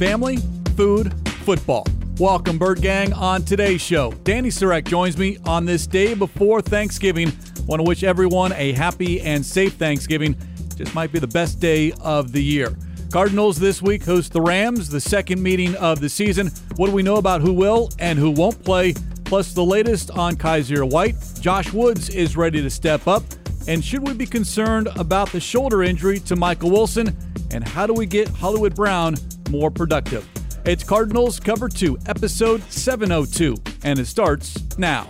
family, food, football. Welcome, Bird Gang, on today's show. Dani Sureck joins me on this day before Thanksgiving. Want to wish everyone a happy and safe Thanksgiving. Just might be the best day of the year. Cardinals this week host the Rams, the second meeting of the season. What do we know about who will and who won't play? Plus, the latest on Kyzir White. Josh Woods is ready to step up. And should we be concerned about the shoulder injury to Michael Wilson? And how do we get Hollywood Brown more productive? It's Cardinals Cover 2, episode 702, and it starts now.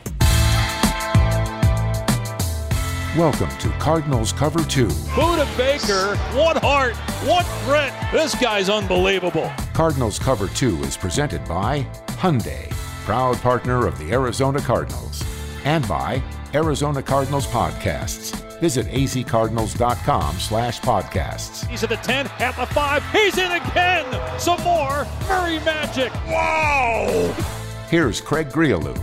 Welcome to Cardinals Cover 2. Budda Baker, what heart, what grit. This guy's unbelievable. Cardinals Cover 2 is presented by Hyundai, proud partner of the Arizona Cardinals, and by Arizona Cardinals Podcasts. Visit azcardinals.com slash podcasts. He's at the 10, at the 5. He's in again. Some more. Murray Magic. Wow. Here's Craig Grialou.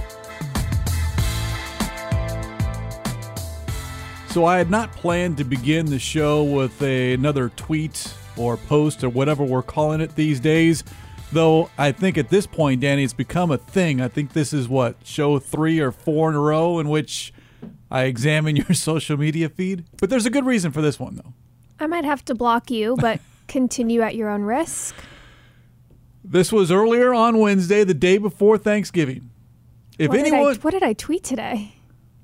So I had not planned to begin the show with a, another tweet or post or whatever we're calling it these days. Though I think at this point, Dani, it's become a thing. I think this is what show three or four in a row in which I examine your social media feed. But there's a good reason for this one, though. I might have to block you, but continue at your own risk. This was earlier on Wednesday, the day before Thanksgiving. If what anyone, did I, what did I tweet today?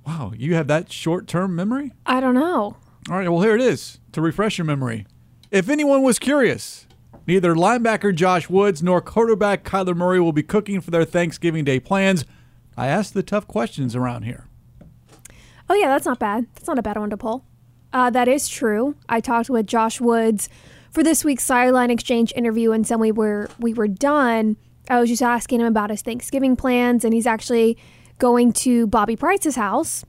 wow, you have that short-term memory. I don't know. All right, well, here it is to refresh your memory. If anyone was curious, neither linebacker Josh Woods nor quarterback Kyler Murray will be cooking for their Thanksgiving Day plans. I asked the tough questions around here. Oh, yeah, that's not bad. That's not a bad one to pull. Uh, that is true. I talked with Josh Woods for this week's sideline exchange interview, and then we were we were done. I was just asking him about his Thanksgiving plans, and he's actually going to Bobby Price's house.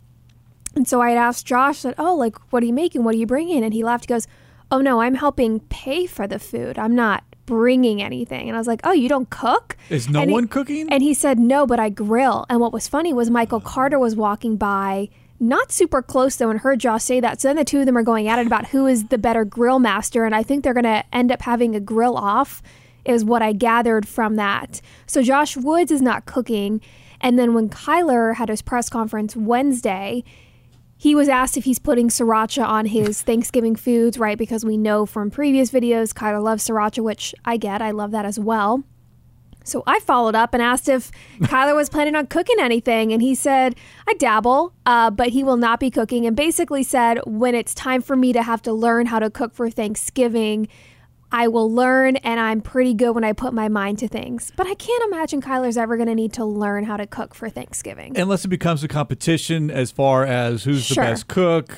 And so I had asked Josh that, oh, like, what are you making? What are you bringing? And he laughed. He goes, oh no, I'm helping pay for the food. I'm not bringing anything. And I was like, oh, you don't cook? Is no And he- one cooking? And he said, no, but I grill. And what was funny was Michael Carter was walking by, not super close though, and heard Josh say that. So then the two of them are going at it about who is the better grill master. And I think they're going to end up having a grill off, is what I gathered from that. So Josh Woods is not cooking. And then when Kyler had his press conference Wednesday, he was asked if he's putting sriracha on his Thanksgiving foods, right? Because we know from previous videos, Kyler loves sriracha, which I get. I love that as well. So I followed up and asked if Kyler was planning on cooking anything. And he said, I dabble, uh, but he will not be cooking. And basically said, when it's time for me to have to learn how to cook for Thanksgiving, I will learn and I'm pretty good when I put my mind to things. But I can't imagine Kyler's ever going to need to learn how to cook for Thanksgiving. Unless it becomes a competition as far as who's the best cook,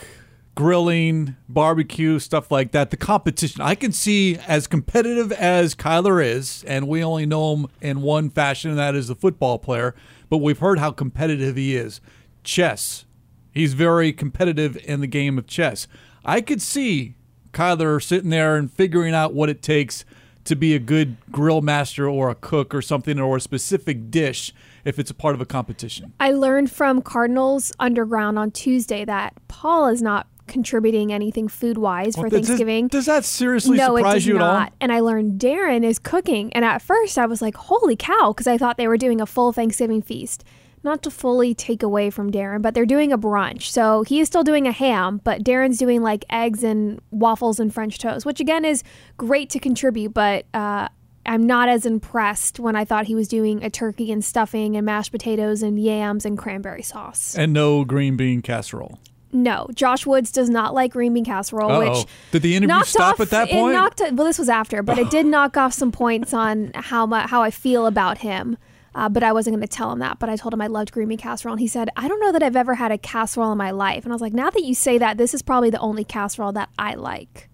grilling, barbecue, stuff like that. The competition. I can see as competitive as Kyler is, and we only know him in one fashion, and that is the football player. But we've heard how competitive he is. Chess. He's very competitive in the game of chess. I could see Kyler sitting there and figuring out what it takes to be a good grill master or a cook or something or a specific dish if it's a part of a competition. I learned from Cardinals Underground on Tuesday that Paul is not contributing anything food wise for Well, Thanksgiving. Does, that seriously no, it surprise does you at all? not. And I learned Darren is cooking. And at first I was like, holy cow, because I thought they were doing a full Thanksgiving feast. Not to fully take away from Darren, but they're doing a brunch. So he is still doing a ham, but Darren's doing like eggs and waffles and French toast, which again is great to contribute, but uh, I'm not as impressed when I thought he was doing a turkey and stuffing and mashed potatoes and yams and cranberry sauce. And no green bean casserole. No, Josh Woods does not like green bean casserole, Uh-oh. which Did the interview stop off, at that point? knocked. Well, this was after, but it did knock off some points on how mu- how I feel about him. Uh, but I wasn't going to tell him that. But I told him I loved green bean casserole, and he said, "I don't know that I've ever had a casserole in my life." And I was like, "Now that you say that, this is probably the only casserole that I like."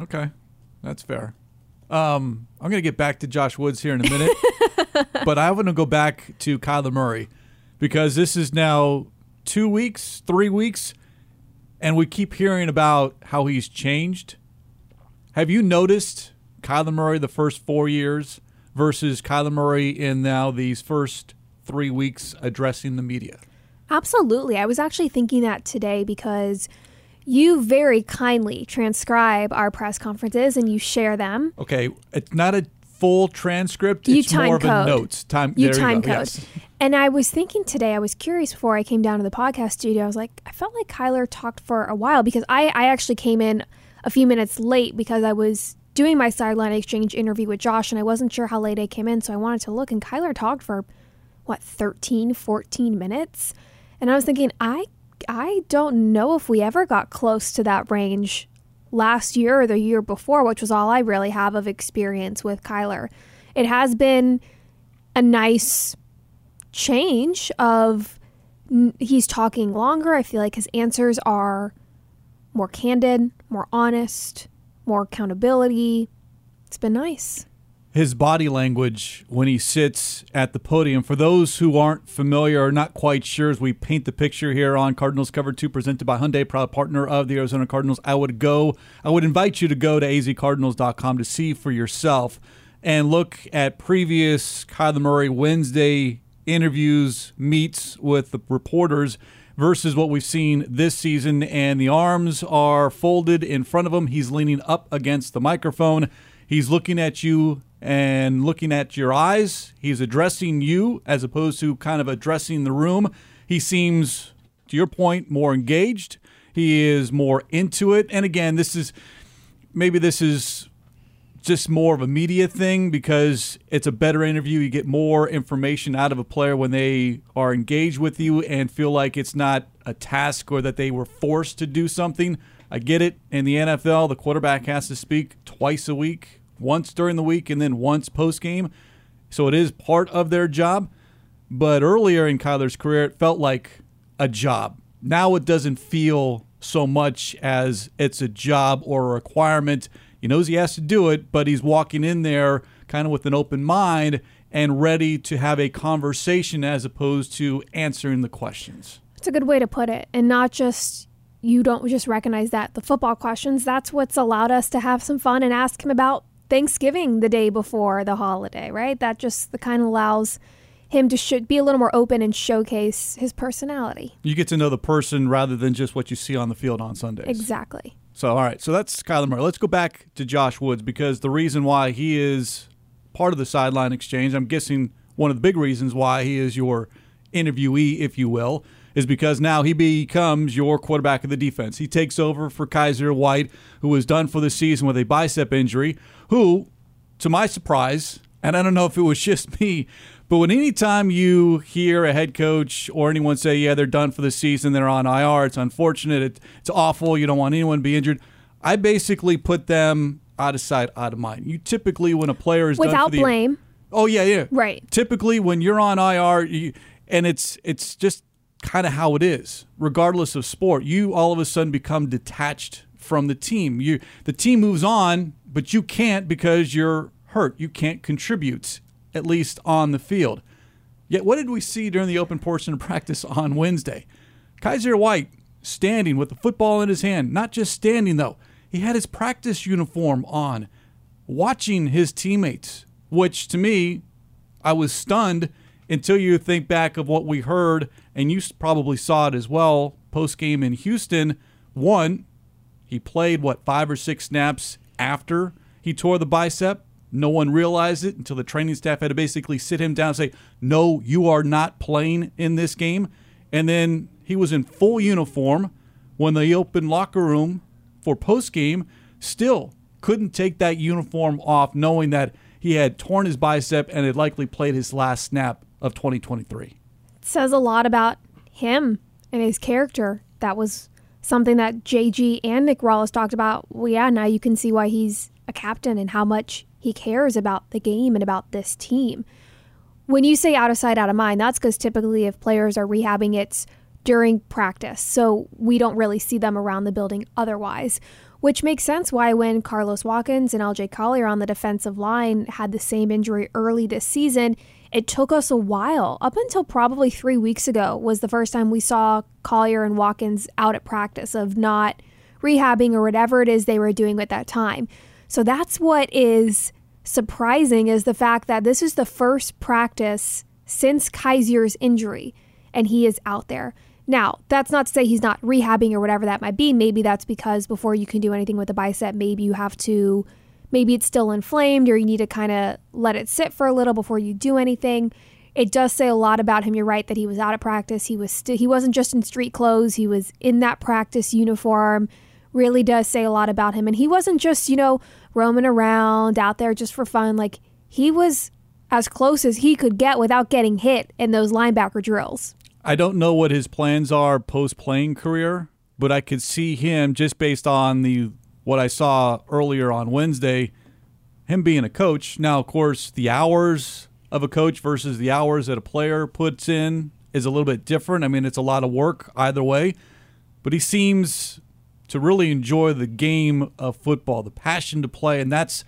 Okay, that's fair. Um, I'm going to get back to Josh Woods here in a minute, but I want to go back to Kyler Murray because this is now two weeks, three weeks, and we keep hearing about how he's changed. Have you noticed Kyler Murray the first four years versus Kyler Murray in now these first three weeks addressing the media? Absolutely. I was actually thinking that today because you very kindly transcribe our press conferences and you share them. Okay, it's not a full transcript. You it's time more of a notes. Time You time you code. Yes. And I was thinking today, I was curious before I came down to the podcast studio. I was like, I felt like Kyler talked for a while because I, I actually came in a few minutes late because I was doing my sideline exchange interview with Josh and I wasn't sure how late I came in. So I wanted to look and Kyler talked for what, 13, 14 minutes. And I was thinking, I, I don't know if we ever got close to that range last year or the year before, which was all I really have of experience with Kyler. It has been a nice change of he's talking longer. I feel like his answers are more candid, more honest, more accountability. It's been nice. His body language when he sits at the podium. For those who aren't familiar or not quite sure, as we paint the picture here on Cardinals Cover 2, presented by Hyundai, proud partner of the Arizona Cardinals, I would go, I would invite you to go to azcardinals.com to see for yourself and look at previous Kyler Murray Wednesday interviews, meets with the reporters versus what we've seen this season. And the arms are folded in front of him. He's leaning up against the microphone. He's looking at you and looking at your eyes. He's addressing you as opposed to kind of addressing the room. He seems, to your point, more engaged. He is more into it. And again, this is maybe this is just more of a media thing because it's a better interview. You get more information out of a player when they are engaged with you and feel like it's not a task or that they were forced to do something. I get it. In the NFL, the quarterback has to speak twice a week, once during the week and then once post game. So it is part of their job. But earlier in Kyler's career, it felt like a job. Now it doesn't feel so much as it's a job or a requirement. He knows he has to do it, but he's walking in there kind of with an open mind and ready to have a conversation as opposed to answering the questions. It's a good way to put it. And not just you don't just recognize that the football questions, that's what's allowed us to have some fun and ask him about Thanksgiving the day before the holiday, right? That just the kind of allows him to should be a little more open and showcase his personality. You get to know the person rather than just what you see on the field on Sundays. Exactly. So, all right. So that's Kyler Murray. Let's go back to Josh Woods because the reason why he is part of the sideline exchange, I'm guessing one of the big reasons why he is your interviewee, if you will, is because now he becomes your quarterback of the defense. He takes over for Kyzir White, who was done for the season with a bicep injury, who, to my surprise, and I don't know if it was just me, but when anytime you hear a head coach or anyone say, yeah, they're done for the season, they're on IR, it's unfortunate, it, it's awful, you don't want anyone to be injured, I basically put them out of sight, out of mind. You typically, when a player is done Without for the blame. Oh yeah, yeah. Right. Typically, when you're on IR, you, and it's it's just kind of how it is, regardless of sport. You all of a sudden become detached from the team. You the team moves on, but you can't because you're hurt. You can't contribute, at least on the field. Yet, what did we see during the open portion of practice on Wednesday? Kyzir White standing with the football in his hand, not just standing though. He had his practice uniform on, watching his teammates, which to me, I was stunned until you think back of what we heard, and you probably saw it as well post game in Houston. One, he played what five or six snaps after he tore the bicep. No one realized it until the training staff had to basically sit him down and say, "No, you are not playing in this game." And then he was in full uniform when they opened locker room for post game. Still couldn't take that uniform off, knowing that he had torn his bicep and had likely played his last snap of 2023. Says a lot about him and his character. That was something that JG and Nick Rallis talked about. Well, yeah, now you can see why he's a captain and how much he cares about the game and about this team. When you say out of sight, out of mind, that's because typically if players are rehabbing, it's during practice. So we don't really see them around the building otherwise, which makes sense why when Carlos Watkins and LJ Collier on the defensive line had the same injury early this season, it took us a while. Up until probably three weeks ago was the first time we saw Collier and Watkins out at practice of not rehabbing or whatever it is they were doing at that time. So that's what is surprising is the fact that this is the first practice since Kyzir's injury and he is out there. Now, that's not to say he's not rehabbing or whatever that might be. Maybe that's because before you can do anything with the bicep, maybe you have to maybe it's still inflamed or you need to kind of let it sit for a little before you do anything. It does say a lot about him. You're right that he was out of practice. He was st- he wasn't just in street clothes. He was in that practice uniform. Really does say a lot about him. And he wasn't just, you know, roaming around out there just for fun. Like he was as close as he could get without getting hit in those linebacker drills. I don't know what his plans are post playing career, but I could see him just based on the what I saw earlier on Wednesday, him being a coach. Now, of course, the hours of a coach versus the hours that a player puts in is a little bit different. I mean, it's a lot of work either way, but he seems to really enjoy the game of football, the passion to play, and that's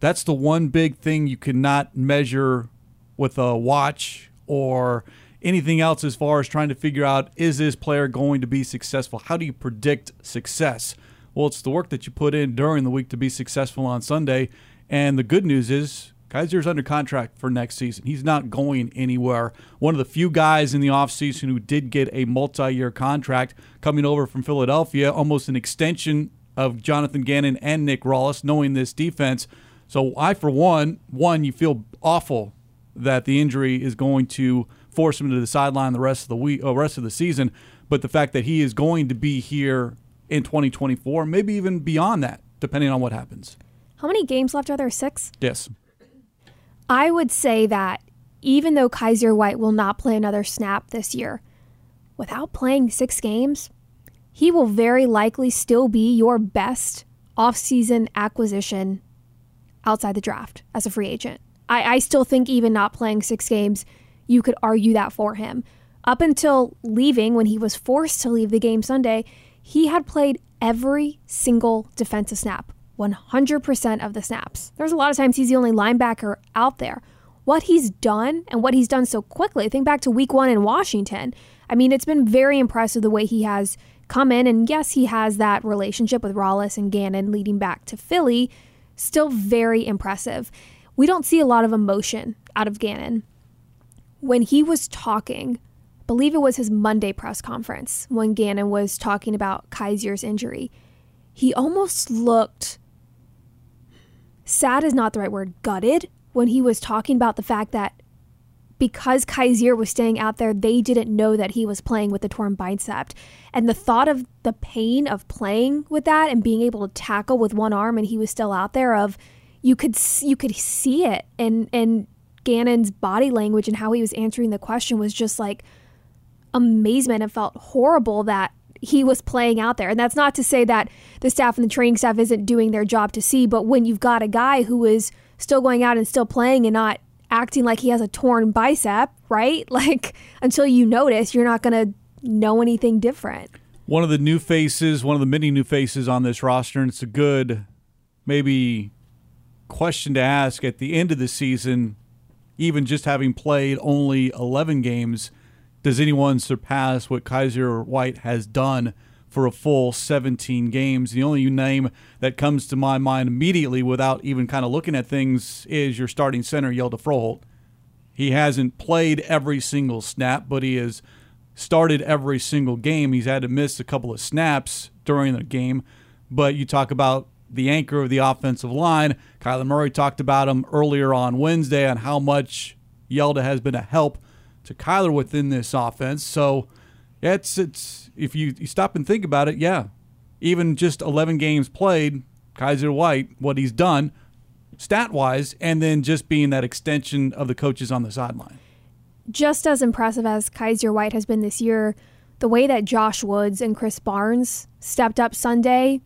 that's the one big thing you cannot measure with a watch or anything else as far as trying to figure out is this player going to be successful? How do you predict success? Well, it's the work that you put in during the week to be successful on Sunday. And the good news is Kyzir's under contract for next season. He's not going anywhere. One of the few guys in the offseason who did get a multi year contract coming over from Philadelphia, almost an extension of Jonathan Gannon and Nick Rallis, knowing this defense. So I, for one, one, you feel awful that the injury is going to force him to the sideline the rest of the week, uh, rest of the season. But the fact that he is going to be here in 2024, maybe even beyond that, depending on what happens. How many games left are there? Six? Yes. I would say that even though Kyzir White will not play another snap this year, without playing six games, he will very likely still be your best offseason acquisition outside the draft as a free agent. I, I still think even not playing six games, you could argue that for him. Up until leaving, when he was forced to leave the game Sunday, he had played every single defensive snap, 100% of the snaps. There's a lot of times he's the only linebacker out there. What he's done and what he's done so quickly, think back to week one in Washington. I mean, it's been very impressive the way he has come in. And yes, he has that relationship with Rallis and Gannon leading back to Philly. Still very impressive. We don't see a lot of emotion out of Gannon. When he was talking believe it was his Monday press conference when Gannon was talking about Kyzir's injury. He almost looked sad is not the right word, gutted when he was talking about the fact that because Kyzir was staying out there, they didn't know that he was playing with the torn bicep. And the thought of the pain of playing with that and being able to tackle with one arm and he was still out there of you could you could see it and and Gannon's body language and how he was answering the question was just like amazement and felt horrible that he was playing out there. And that's not to say that the staff and the training staff isn't doing their job to see, but when you've got a guy who is still going out and still playing and not acting like he has a torn bicep, right? Like until you notice, you're not going to know anything different. One of the new faces, one of the many new faces on this roster, and it's a good maybe question to ask at the end of the season, even just having played only 11 games does anyone surpass what Kyzir White has done for a full 17 games? The only name that comes to my mind immediately without even kind of looking at things is your starting center, Hjalte Froholdt. He hasn't played every single snap, but he has started every single game. He's had to miss a couple of snaps during the game. But you talk about the anchor of the offensive line. Kyler Murray talked about him earlier on Wednesday on how much Yelda has been a help to Kyler within this offense. So it's it's if you, you stop and think about it, yeah, even just 11 games played, Kyzir White, what he's done stat wise, and then just being that extension of the coaches on the sideline. Just as impressive as Kyzir White has been this year, the way that Josh Woods and Krys Barnes stepped up Sunday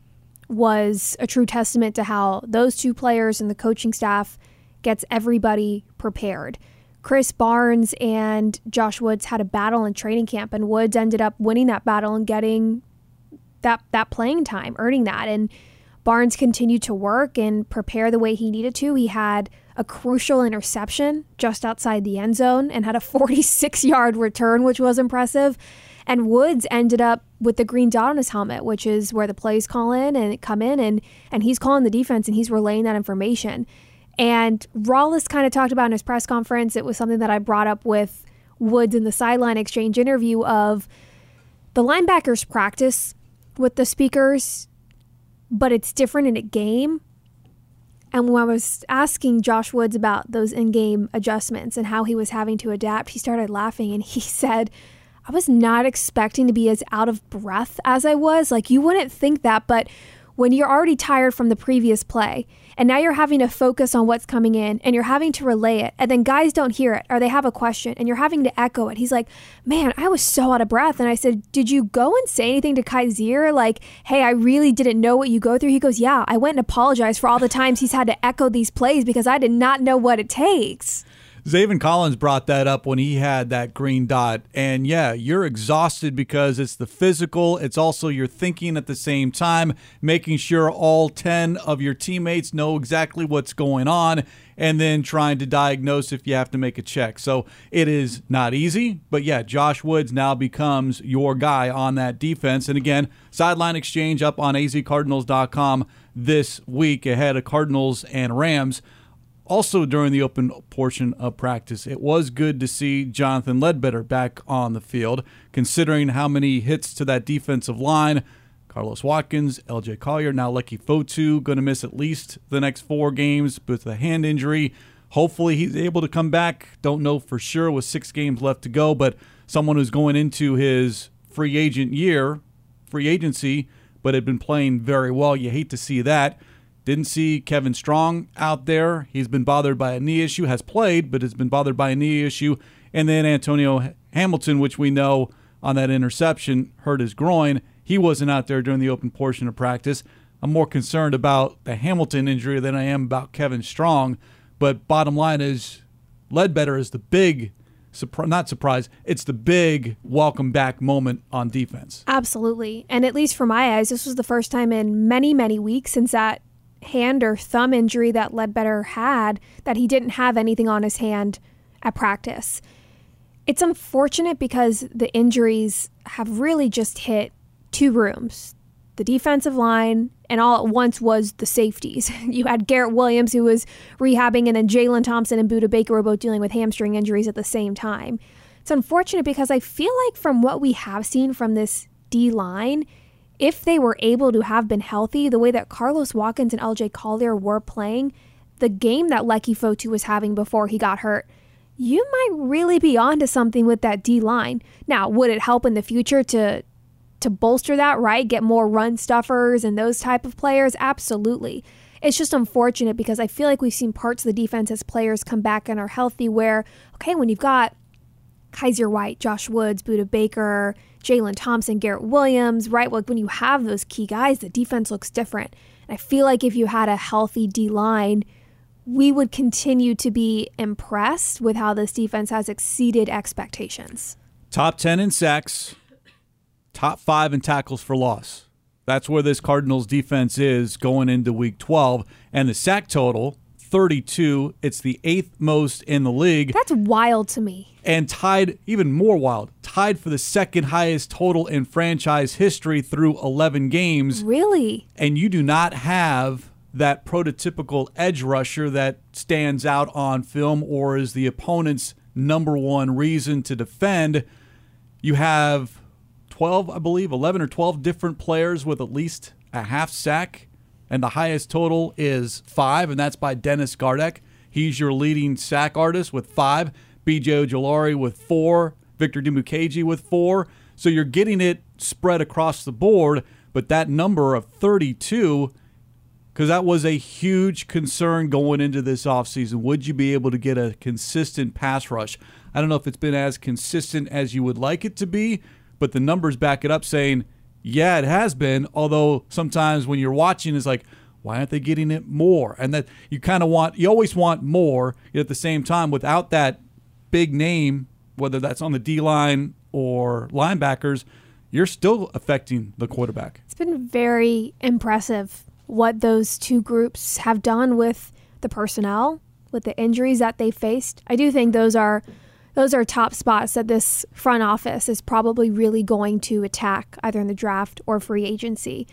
was a true testament to how those two players and the coaching staff gets everybody prepared. Krys Barnes and Josh Woods had a battle in training camp, and Woods ended up winning that battle and getting that that playing time, earning that. And Barnes continued to work and prepare the way he needed to. He had a crucial interception just outside the end zone and had a 46 yard return, which was impressive. And Woods ended up with the green dot on his helmet, which is where the plays call in and come in, and and he's calling the defense and he's relaying that information. And Rallis kind of talked about in his press conference, it was something that I brought up with Woods in the sideline exchange interview of the linebackers practice with the speakers, but it's different in a game. And when I was asking Josh Woods about those in game adjustments and how he was having to adapt, he started laughing and he said, I was not expecting to be as out of breath as I was. Like, you wouldn't think that, but when you're already tired from the previous play and now you're having to focus on what's coming in and you're having to relay it. And then guys don't hear it or they have a question and you're having to echo it. He's like man i was so out of breath. And i said did you go and say anything to Kyzir? Like hey i really didn't know what you go through. He goes yeah i went and apologized for all the times he's had to echo these plays because i did not know what it takes Zaven Collins brought that up when he had that green dot. And yeah, you're exhausted because it's the physical, it's also your thinking at the same time, making sure all 10 of your teammates know exactly what's going on, and then trying to diagnose if you have to make a check. So it is not easy. But yeah, Josh Woods now becomes your guy on that defense. And again, sideline exchange up on azcardinals.com this week ahead of Cardinals and Rams also during the open portion of practice, it was good to see Jonathan Ledbetter back on the field, considering how many hits to that defensive line. Carlos Watkins, LJ Collier, now Leki Fotu going to miss at least the next four games with a hand injury. Hopefully he's able to come back. Don't know for sure with six games left to go, but someone who's going into his free agent year, free agency, but had been playing very well. You hate to see that. Didn't see Kevin Strong out there. He's been bothered by a knee issue, has played, but has been bothered by a knee issue. And then Antonio Hamilton, which we know on that interception, hurt his groin. He wasn't out there during the open portion of practice. I'm more concerned about the Hamilton injury than I am about Kevin Strong. But bottom line is, Ledbetter is the big, not surprise, it's the big welcome back moment on defense. Absolutely. And at least for my eyes, this was the first time in many, many weeks since that hand or thumb injury that Ledbetter had that he didn't have anything on his hand at practice. It's unfortunate because the injuries have really just hit two rooms the defensive line, and all at once was the safeties. You had Garrett Williams, who was rehabbing, and then Jalen Thompson and Budda Baker were both dealing with hamstring injuries at the same time. It's unfortunate because I feel like from what we have seen from this D line, if they were able to have been healthy the way that Carlos Watkins and LJ Collier were playing, the game that Leki Fotu was having before he got hurt, you might really be onto something with that D line. Now, would it help in the future to to bolster that, right? Get more run stuffers and those type of players? Absolutely. It's just unfortunate because I feel like we've seen parts of the defense as players come back and are healthy where, okay, when you've got Kyzir White, Josh Woods, Budda Baker, Jalen Thompson, Garrett Williams, right? Like when you have those key guys, the defense looks different. And I feel like if you had a healthy D line, we would continue to be impressed with how this defense has exceeded expectations. Top 10 in sacks, top five in tackles for loss. That's where this Cardinals defense is going into week 12. And the sack total 32. It's the eighth most in the league. That's wild to me. And tied, even more wild, tied for the second highest total in franchise history through 11 games. Really? And you do not have that prototypical edge rusher that stands out on film or is the opponent's number one reason to defend. You have 12, I believe, 11 or 12 different players with at least a half sack and the highest total is five, and that's by Dennis Gardeck. He's your leading sack artist with five. BJ Ojulari with four. Victor Dimukeje with four. So you're getting it spread across the board, but that number of 32, because that was a huge concern going into this offseason. Would you be able to get a consistent pass rush? I don't know if it's been as consistent as you would like it to be, but the numbers back it up saying – yeah, it has been. Although sometimes when you're watching, it's like, why aren't they getting it more? And that you kind of want, you always want more. Yet at the same time, without that big name, whether that's on the D line or linebackers, you're still affecting the quarterback. It's been very impressive what those two groups have done with the personnel, with the injuries that they faced. I do think those are those are top spots that this front office is probably really going to attack either in the draft or free agency.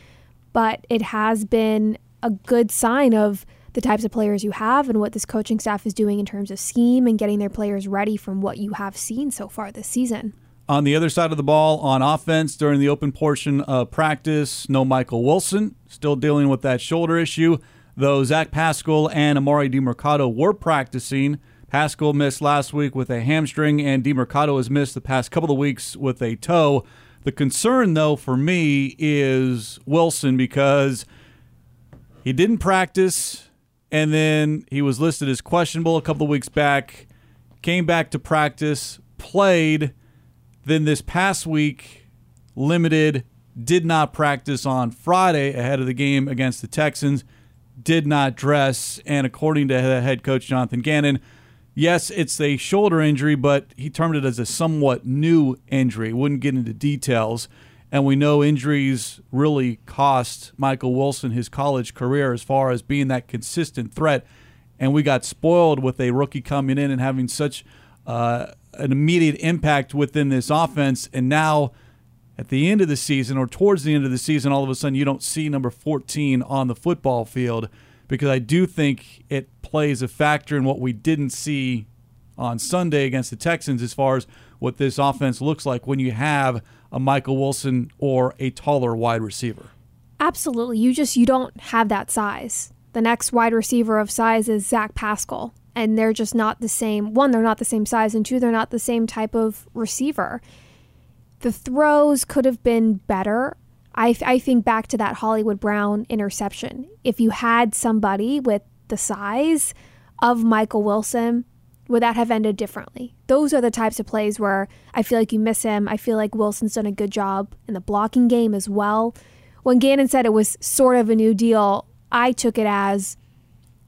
But it has been a good sign of the types of players you have and what this coaching staff is doing in terms of scheme and getting their players ready from what you have seen so far this season. On the other side of the ball, on offense, during the open portion of practice, no Michael Wilson, still dealing with that shoulder issue. though Zach Pascal and Emari Demercado were practicing. Pascal missed last week with a hamstring, and Demercado has missed the past couple of weeks with a toe. The concern, though, for me is Wilson because he didn't practice, and then he was listed as questionable a couple of weeks back, came back to practice, played, then this past week, limited, did not practice on Friday ahead of the game against the Texans, did not dress, and according to head coach Jonathan Gannon, yes, it's a shoulder injury, but he termed it as a somewhat new injury. Wouldn't get into details. And we know injuries really cost Michael Wilson his college career as far as being that consistent threat. And we got spoiled with a rookie coming in and having such uh, an immediate impact within this offense. And now, at the end of the season or towards the end of the season, all of a sudden you don't see number 14 on the football field because I do think it plays a factor in what we didn't see on Sunday against the Texans as far as what this offense looks like when you have a Michael Wilson or a taller wide receiver. Absolutely. You just you don't have that size. The next wide receiver of size is Zach Pascal. And they're just not the same. One, they're not the same size, and two, they're not the same type of receiver. The throws could have been better. I, I think back to that Hollywood Brown interception. If you had somebody with the size of Michael Wilson, would that have ended differently? Those are the types of plays where I feel like you miss him. I feel like Wilson's done a good job in the blocking game as well. When Gannon said it was sort of a new deal, I took it as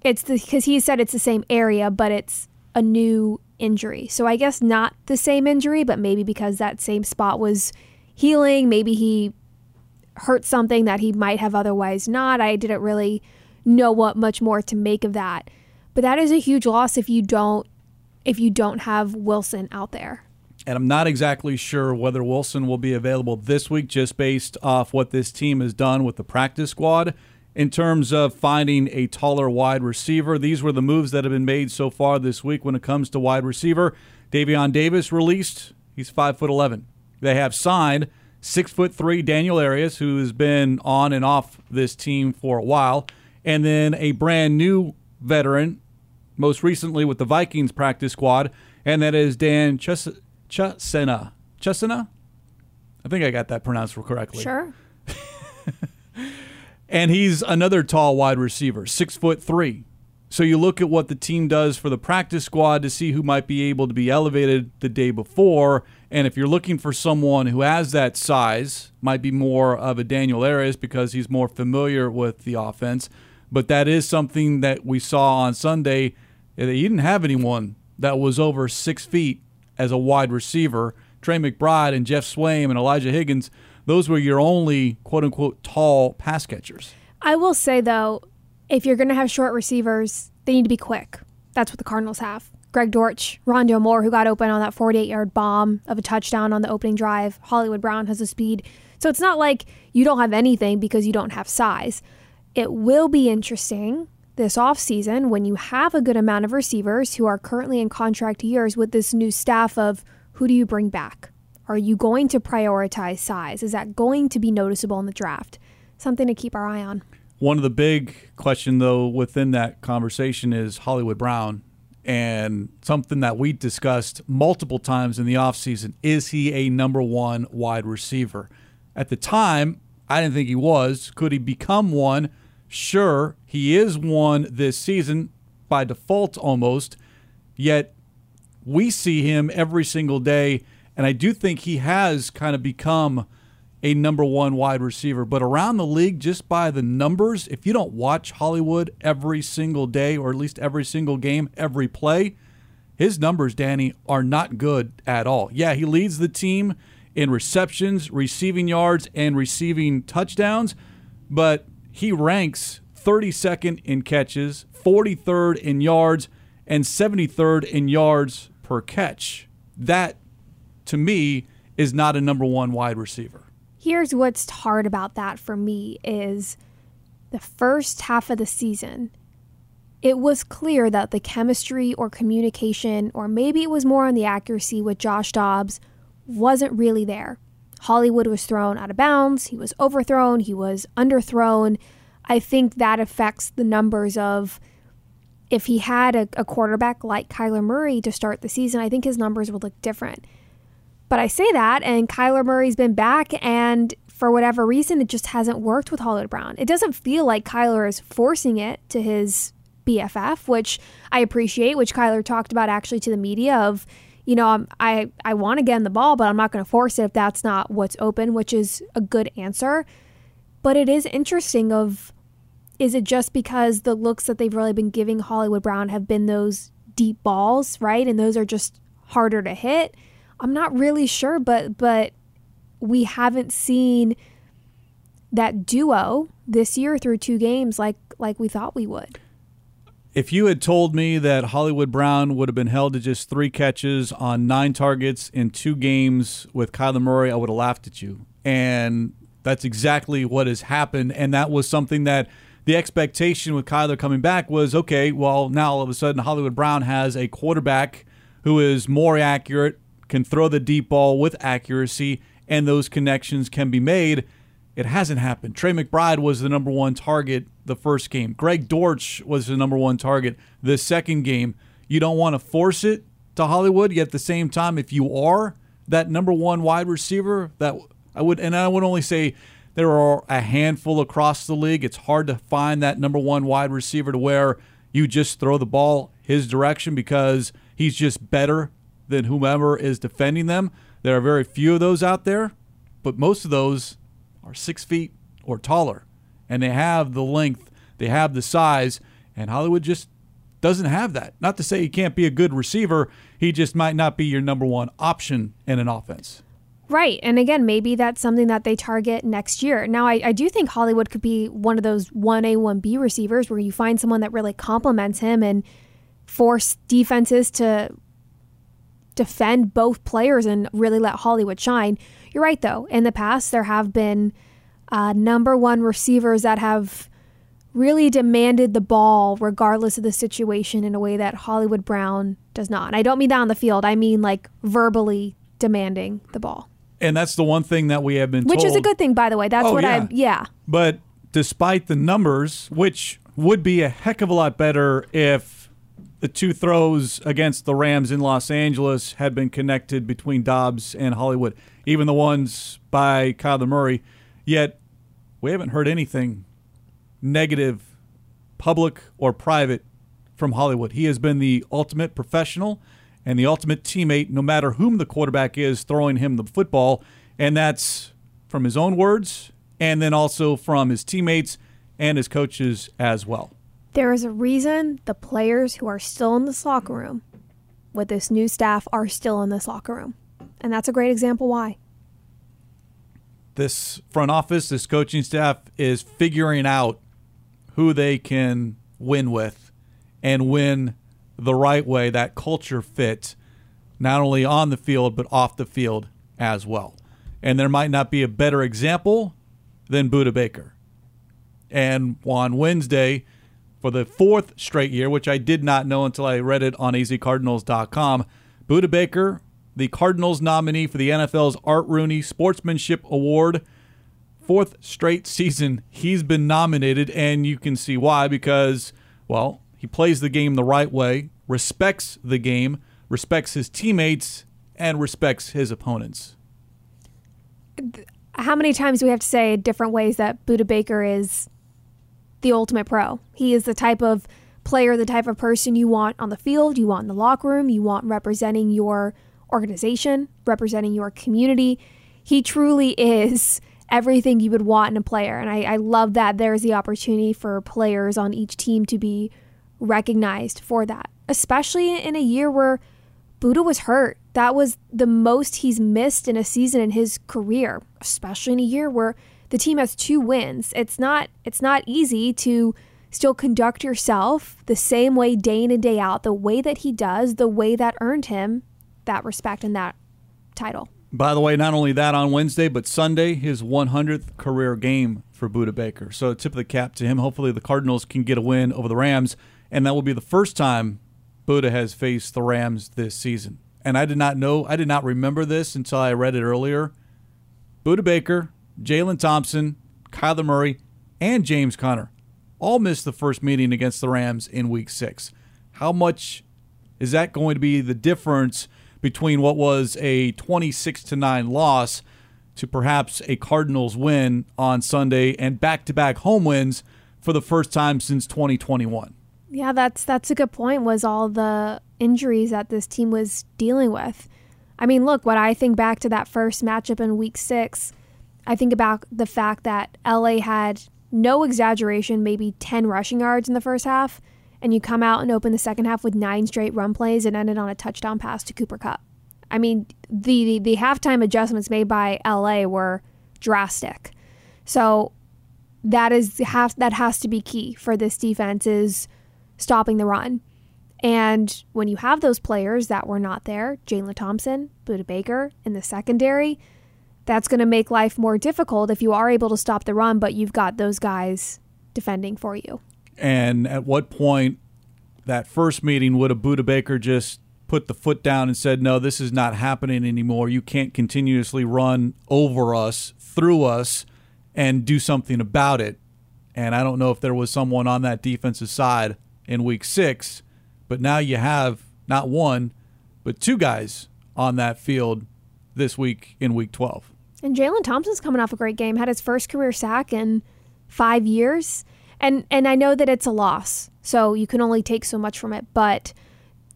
it's because he said it's the same area, but it's a new injury. So I guess not the same injury, but maybe because that same spot was healing, maybe he hurt something that he might have otherwise not. I didn't really know what much more to make of that. But that is a huge loss if you don't if you don't have Wilson out there. And I'm not exactly sure whether Wilson will be available this week just based off what this team has done with the practice squad in terms of finding a taller wide receiver. These were the moves that have been made so far this week when it comes to wide receiver. Davion Davis released. He's five foot eleven. They have signed six foot three Daniel Arias, who has been on and off this team for a while, and then a brand new veteran, most recently with the Vikings practice squad, and that is Dan Chus- Chisena. Chisena? I think I got that pronounced correctly. Sure. and he's another tall wide receiver, six foot three. So you look at what the team does for the practice squad to see who might be able to be elevated the day before. And if you're looking for someone who has that size, might be more of a Daniel Arias because he's more familiar with the offense. But that is something that we saw on Sunday. He didn't have anyone that was over six feet as a wide receiver. Trey McBride and Geoff Swaim and Elijah Higgins, those were your only quote unquote tall pass catchers. I will say, though, if you're going to have short receivers, they need to be quick. That's what the Cardinals have. Greg Dortch, Rondale Moore, who got open on that 48 yard bomb of a touchdown on the opening drive. Hollywood Brown has the speed. So it's not like you don't have anything because you don't have size. It will be interesting this offseason when you have a good amount of receivers who are currently in contract years with this new staff of who do you bring back? Are you going to prioritize size? Is that going to be noticeable in the draft? Something to keep our eye on. One of the big question though within that conversation is Hollywood Brown and something that we discussed multiple times in the offseason is he a number 1 wide receiver? At the time, I didn't think he was. Could he become one? Sure, he is one this season by default almost. Yet we see him every single day and I do think he has kind of become a number one wide receiver. But around the league, just by the numbers, if you don't watch Hollywood every single day, or at least every single game, every play, his numbers, Dani, are not good at all. Yeah, he leads the team in receptions, receiving yards, and receiving touchdowns, but he ranks 32nd in catches, 43rd in yards, and 73rd in yards per catch. That, to me, is not a number one wide receiver here's what's hard about that for me is the first half of the season it was clear that the chemistry or communication or maybe it was more on the accuracy with Josh Dobbs wasn't really there. Hollywood was thrown out of bounds, he was overthrown, he was underthrown. I think that affects the numbers of if he had a, a quarterback like Kyler Murray to start the season, I think his numbers would look different. But I say that, and Kyler Murray's been back, and for whatever reason, it just hasn't worked with Hollywood Brown. It doesn't feel like Kyler is forcing it to his BFF, which I appreciate, which Kyler talked about actually to the media of, you know, I'm, i I want to get in the ball, but I'm not going to force it if that's not what's open, which is a good answer. But it is interesting of is it just because the looks that they've really been giving Hollywood Brown have been those deep balls, right? And those are just harder to hit. I'm not really sure, but but we haven't seen that duo this year through two games like like we thought we would. If you had told me that Hollywood Brown would have been held to just three catches on nine targets in two games with Kyler Murray, I would have laughed at you. And that's exactly what has happened. And that was something that the expectation with Kyler coming back was okay, well, now all of a sudden Hollywood Brown has a quarterback who is more accurate, can throw the deep ball with accuracy, and those connections can be made. It hasn't happened. Trey McBride was the number one target the first game. Greg Dortch was the number one target the second game. You don't want to force it to Hollywood, yet at the same time, if you are that number one wide receiver, that I would, and I would only say there are a handful across the league. It's hard to find that number one wide receiver to where you just throw the ball his direction because he's just better than whomever is defending them. There are very few of those out there, but most of those are six feet or taller, and they have the length, they have the size, and Hollywood just doesn't have that. Not to say he can't be a good receiver, he just might not be your number one option in an offense. Right. And again, maybe that's something that they target next year. Now, I, I do think Hollywood could be one of those 1A, 1B receivers where you find someone that really complements him and force defenses to defend both players and really let Hollywood shine. You're right, though. In the past, there have been uh, number one receivers that have really demanded the ball regardless of the situation in a way that Hollywood Brown does not. And I don't mean that on the field, I mean like verbally demanding the ball. And that's the one thing that we have been Which told. is a good thing, by the way. That's Oh, what yeah. I, yeah. But despite the numbers, which would be a heck of a lot better if the two throws against the Rams in Los Angeles had been connected between Dobbs and Hollywood, even the ones by Kyler Murray. Yet we haven't heard anything negative, public or private, from Hollywood. He has been the ultimate professional and the ultimate teammate, no matter whom the quarterback is throwing him the football. And that's from his own words and then also from his teammates and his coaches as well. There is a reason the players who are still in this locker room with this new staff are still in this locker room. And that's a great example why. This front office, this coaching staff is figuring out who they can win with and win the right way, that culture fit, not only on the field, but off the field as well. And there might not be a better example than Budda Baker. And on Wednesday, for the fourth straight year, which I did not know until I read it on azcardinals.com, Budda Baker, the Cardinals nominee for the NFL's Art Rooney Sportsmanship Award, fourth straight season he's been nominated, and you can see why because, well, he plays the game the right way, respects the game, respects his teammates, and respects his opponents. How many times do we have to say different ways that Budda Baker is the ultimate pro? He is the type of player, the type of person you want on the field, you want in the locker room, you want representing your organization, representing your community. He truly is everything you would want in a player. And I, I love that there's the opportunity for players on each team to be recognized for that, especially in a year where Budda was hurt. That was the most he's missed in a season in his career, especially in a year where the team has two wins. It's not it's not easy to still conduct yourself the same way day in and day out, the way that he does, the way that earned him that respect and that title. By the way, not only that on Wednesday, but Sunday, his 100th career game for Budda Baker. So, tip of the cap to him. Hopefully, the Cardinals can get a win over the Rams, and that will be the first time Budda has faced the Rams this season. And I did not know, I did not remember this until I read it earlier. Budda Baker, Jalen Thompson, Kyler Murray, and James Conner. all missed the first meeting against the Rams in week six. How much is that going to be the difference between what was a 26 to 9 loss to perhaps a Cardinals win on Sunday and back to back home wins for the first time since 2021? Yeah, that's that's a good point. Was all the injuries that this team was dealing with. I mean, look, what I think back to that first matchup in week 6, I think about the fact that LA had no exaggeration, maybe 10 rushing yards in the first half, and you come out and open the second half with nine straight run plays and ended on a touchdown pass to Cooper Kupp. I mean, the, the, the halftime adjustments made by LA were drastic. So that is have, that has to be key for this defense is stopping the run. And when you have those players that were not there, Jalen Thompson, Budda Baker in the secondary, that's going to make life more difficult if you are able to stop the run, but you've got those guys defending for you. And at what point that first meeting would a Budda Baker just put the foot down and said, "No, this is not happening anymore. You can't continuously run over us, through us, and do something about it." And I don't know if there was someone on that defensive side in Week Six, but now you have not one, but two guys on that field this week in Week Twelve. And Jalen Thompson's coming off a great game, had his first career sack in five years. And and I know that it's a loss, so you can only take so much from it. But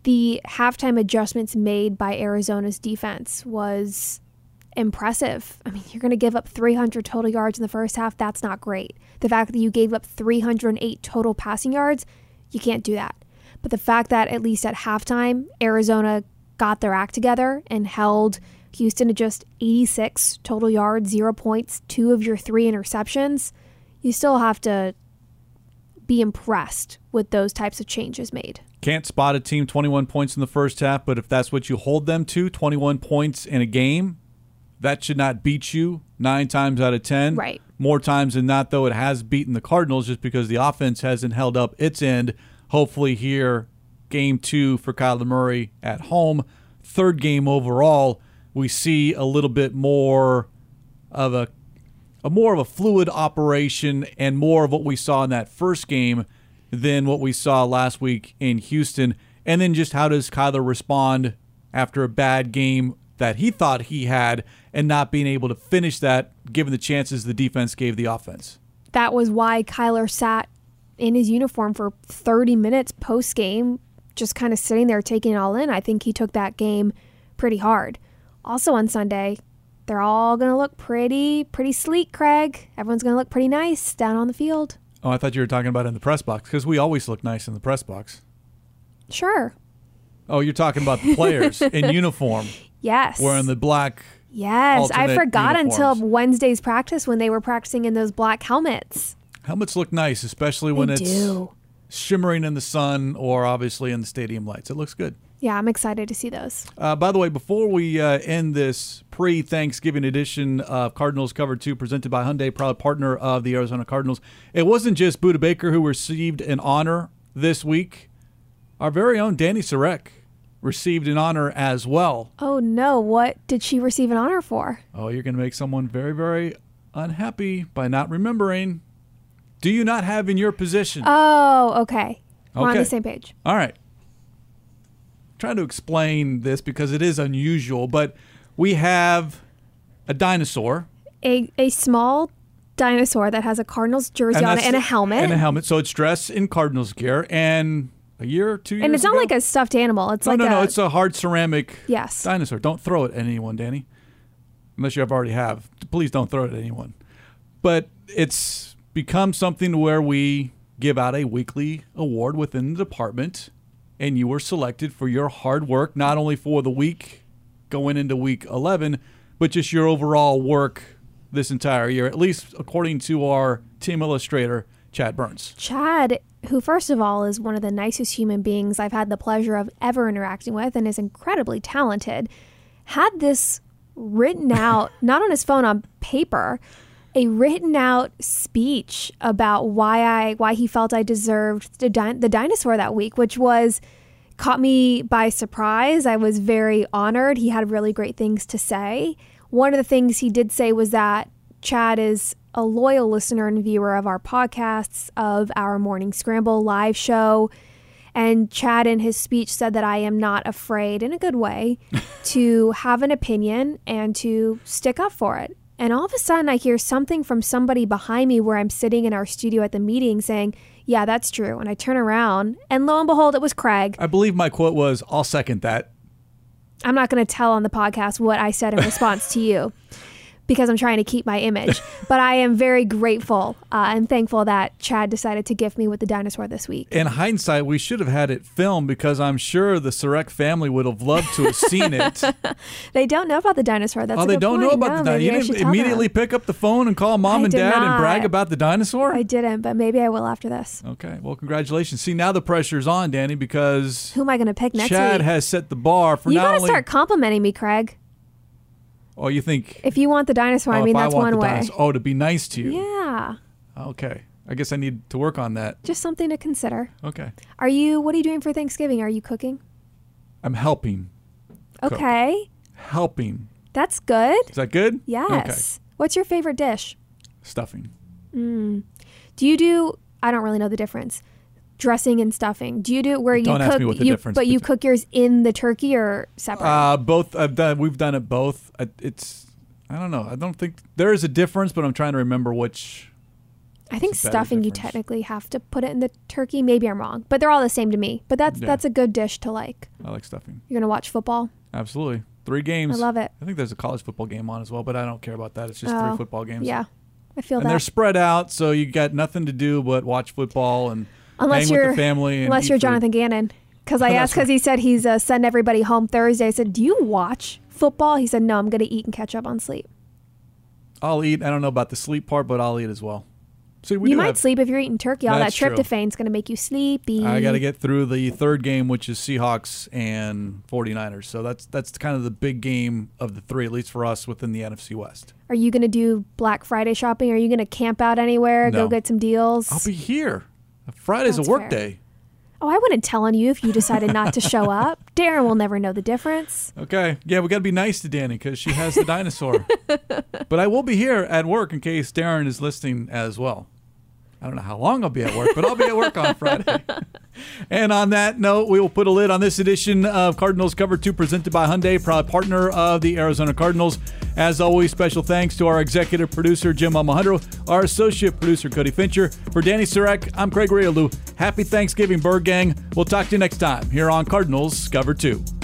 the halftime adjustments made by Arizona's defense was impressive. I mean, you're going to give up 300 total yards in the first half. That's not great. The fact that you gave up 308 total passing yards, you can't do that. But the fact that at least at halftime, Arizona got their act together and held Houston to just 86 total yards, zero points, two of your three interceptions. You still have to be impressed with those types of changes made. Can't spot a team 21 points in the first half, but if that's what you hold them to, 21 points in a game, that should not beat you nine times out of 10. Right. More times than not, though, it has beaten the Cardinals just because the offense hasn't held up its end. Hopefully, here, game two for Kyler Murray at home. Third game overall we see a little bit more of a, a more of a fluid operation and more of what we saw in that first game than what we saw last week in Houston. And then just how does Kyler respond after a bad game that he thought he had and not being able to finish that given the chances the defense gave the offense? That was why Kyler sat in his uniform for 30 minutes post game, just kind of sitting there taking it all in. I think he took that game pretty hard. Also on Sunday, they're all going to look pretty, pretty sleek, Craig. Everyone's going to look pretty nice down on the field. Oh, I thought you were talking about in the press box because we always look nice in the press box. Sure. Oh, you're talking about the players in uniform. Yes. Wearing the black. Yes, I forgot uniforms. until Wednesday's practice when they were practicing in those black helmets. Helmets look nice, especially when they it's do. shimmering in the sun or obviously in the stadium lights. It looks good. Yeah, I'm excited to see those. Uh, by the way, before we uh, end this pre Thanksgiving edition of Cardinals Cover 2 presented by Hyundai, proud partner of the Arizona Cardinals, it wasn't just Budda Baker who received an honor this week. Our very own Dani Sureck received an honor as well. Oh, no. What did she receive an honor for? Oh, you're going to make someone very, very unhappy by not remembering. Do you not have in your position? Oh, okay. We're on the same page. All right. Trying to explain this because it is unusual, but we have a dinosaur. A, a small dinosaur that has a Cardinals jersey on it and a helmet. And a helmet. So it's dressed in Cardinals gear. And a year, or two years And it's not ago- like a stuffed animal. It's No, like no, a no. It's a hard ceramic Yes. dinosaur. Don't throw it at anyone, Dani. Unless you have already have. Please don't throw it at anyone. But it's become something where we give out a weekly award within the department, and you were selected for your hard work, not only for the week going into week 11, but just your overall work this entire year, at least according to our team illustrator, Chad Burns. Chad, who first of all is one of the nicest human beings I've had the pleasure of ever interacting with and is incredibly talented, had this written out, not on his phone, on paper, a written out speech about why I why he felt I deserved the, di- the dinosaur that week, which was caught me by surprise. I was very honored. He had really great things to say. One of the things he did say was that Chad is a loyal listener and viewer of our podcasts, of our Morning Scramble live show. And Chad, in his speech, said that I am not afraid, in a good way, to have an opinion and to stick up for it. And all of a sudden, I hear something from somebody behind me where I'm sitting in our studio at the meeting saying, Yeah, that's true. And I turn around, and lo and behold, it was Craig. I believe my quote was, I'll second that. I'm not going to tell on the podcast what I said in response to you because I'm trying to keep my image. but I am very grateful uh, and thankful that Chad decided to gift me with the dinosaur this week. In hindsight, we should have had it filmed because I'm sure the Sureck family would have loved to have seen it. they don't know about the dinosaur. That's the thing. oh, they don't point. know about no, the dinosaur. You didn't immediately them. pick up the phone and call mom I and dad not. and brag about the dinosaur? I didn't, but maybe I will after this. Okay. Well, congratulations. See, now the pressure's on, Dani, because who am I going to pick next Chad week? has set the bar for you gotta only. start complimenting me, Craig. Oh, you think? If you want the dinosaur, oh, I mean that's I one the way. dinosaur- Oh, to be nice to you. Yeah, Okay. I guess I need to work on that. just something to consider. Okay. Are you? What are you doing for Thanksgiving? Are you cooking? I'm helping. Cook. Okay, Helping. that's good. Is that good? Yes. What's your favorite dish? Stuffing. Stuffing. Do you do? I don't really know the difference. Dressing and stuffing. Do you do it where you Don't ask cook? me what the you, difference but you between- cook yours in the turkey or separate? Uh, both. I've done. We've done it both. I- It's. I don't know. I don't think there is a difference, but I'm trying to remember which. I think it's a better stuffing you difference. technically have to put it in the turkey. Maybe I'm wrong, but they're all the same to me. But that's Yeah. that's a good dish to like. I like stuffing. You're gonna watch football. Absolutely. Three games. I love it. I think there's a college football game on as well, but I don't care about that. It's just Oh, three football games. Yeah, I feel And they're that. spread out, so you got nothing to do but watch football and Unless you're family. Unless you're food. Jonathan Gannon, because I Oh, asked because he said he's uh, send everybody home Thursday. I said, "Do you watch football?" He said, "No, I'm gonna eat and catch up on sleep." I'll eat. I don't know about the sleep part, but I'll eat as well. See, we you might have, sleep if you're eating turkey. All that true. tryptophan's gonna make you sleepy. I got to get through the third game, which is Seahawks and 49ers. So that's that's kind of the big game of the three, at least for us within the NFC West. Are you gonna do Black Friday shopping? Are you gonna camp out anywhere? Go get some deals? I'll be here. Friday's That's a work fair. day. Oh, I wouldn't tell on you if you decided not to show up. Darren will never know the difference. Okay. Yeah, we got to be nice to Dani because she has the dinosaur. but I will be here at work in case Darren is listening as well. I don't know how long I'll be at work, but I'll be at work on Friday. and on that note, we will put a lid on this edition of Cardinals Cover 2 presented by Hyundai, proud partner of the Arizona Cardinals. As always, special thanks to our executive producer, Jim Almohandro, our associate producer, Cody Fincher. For Dani Sureck, I'm Craig Grialou. Happy Thanksgiving, Bird Gang. We'll talk to you next time here on Cardinals Cover 2.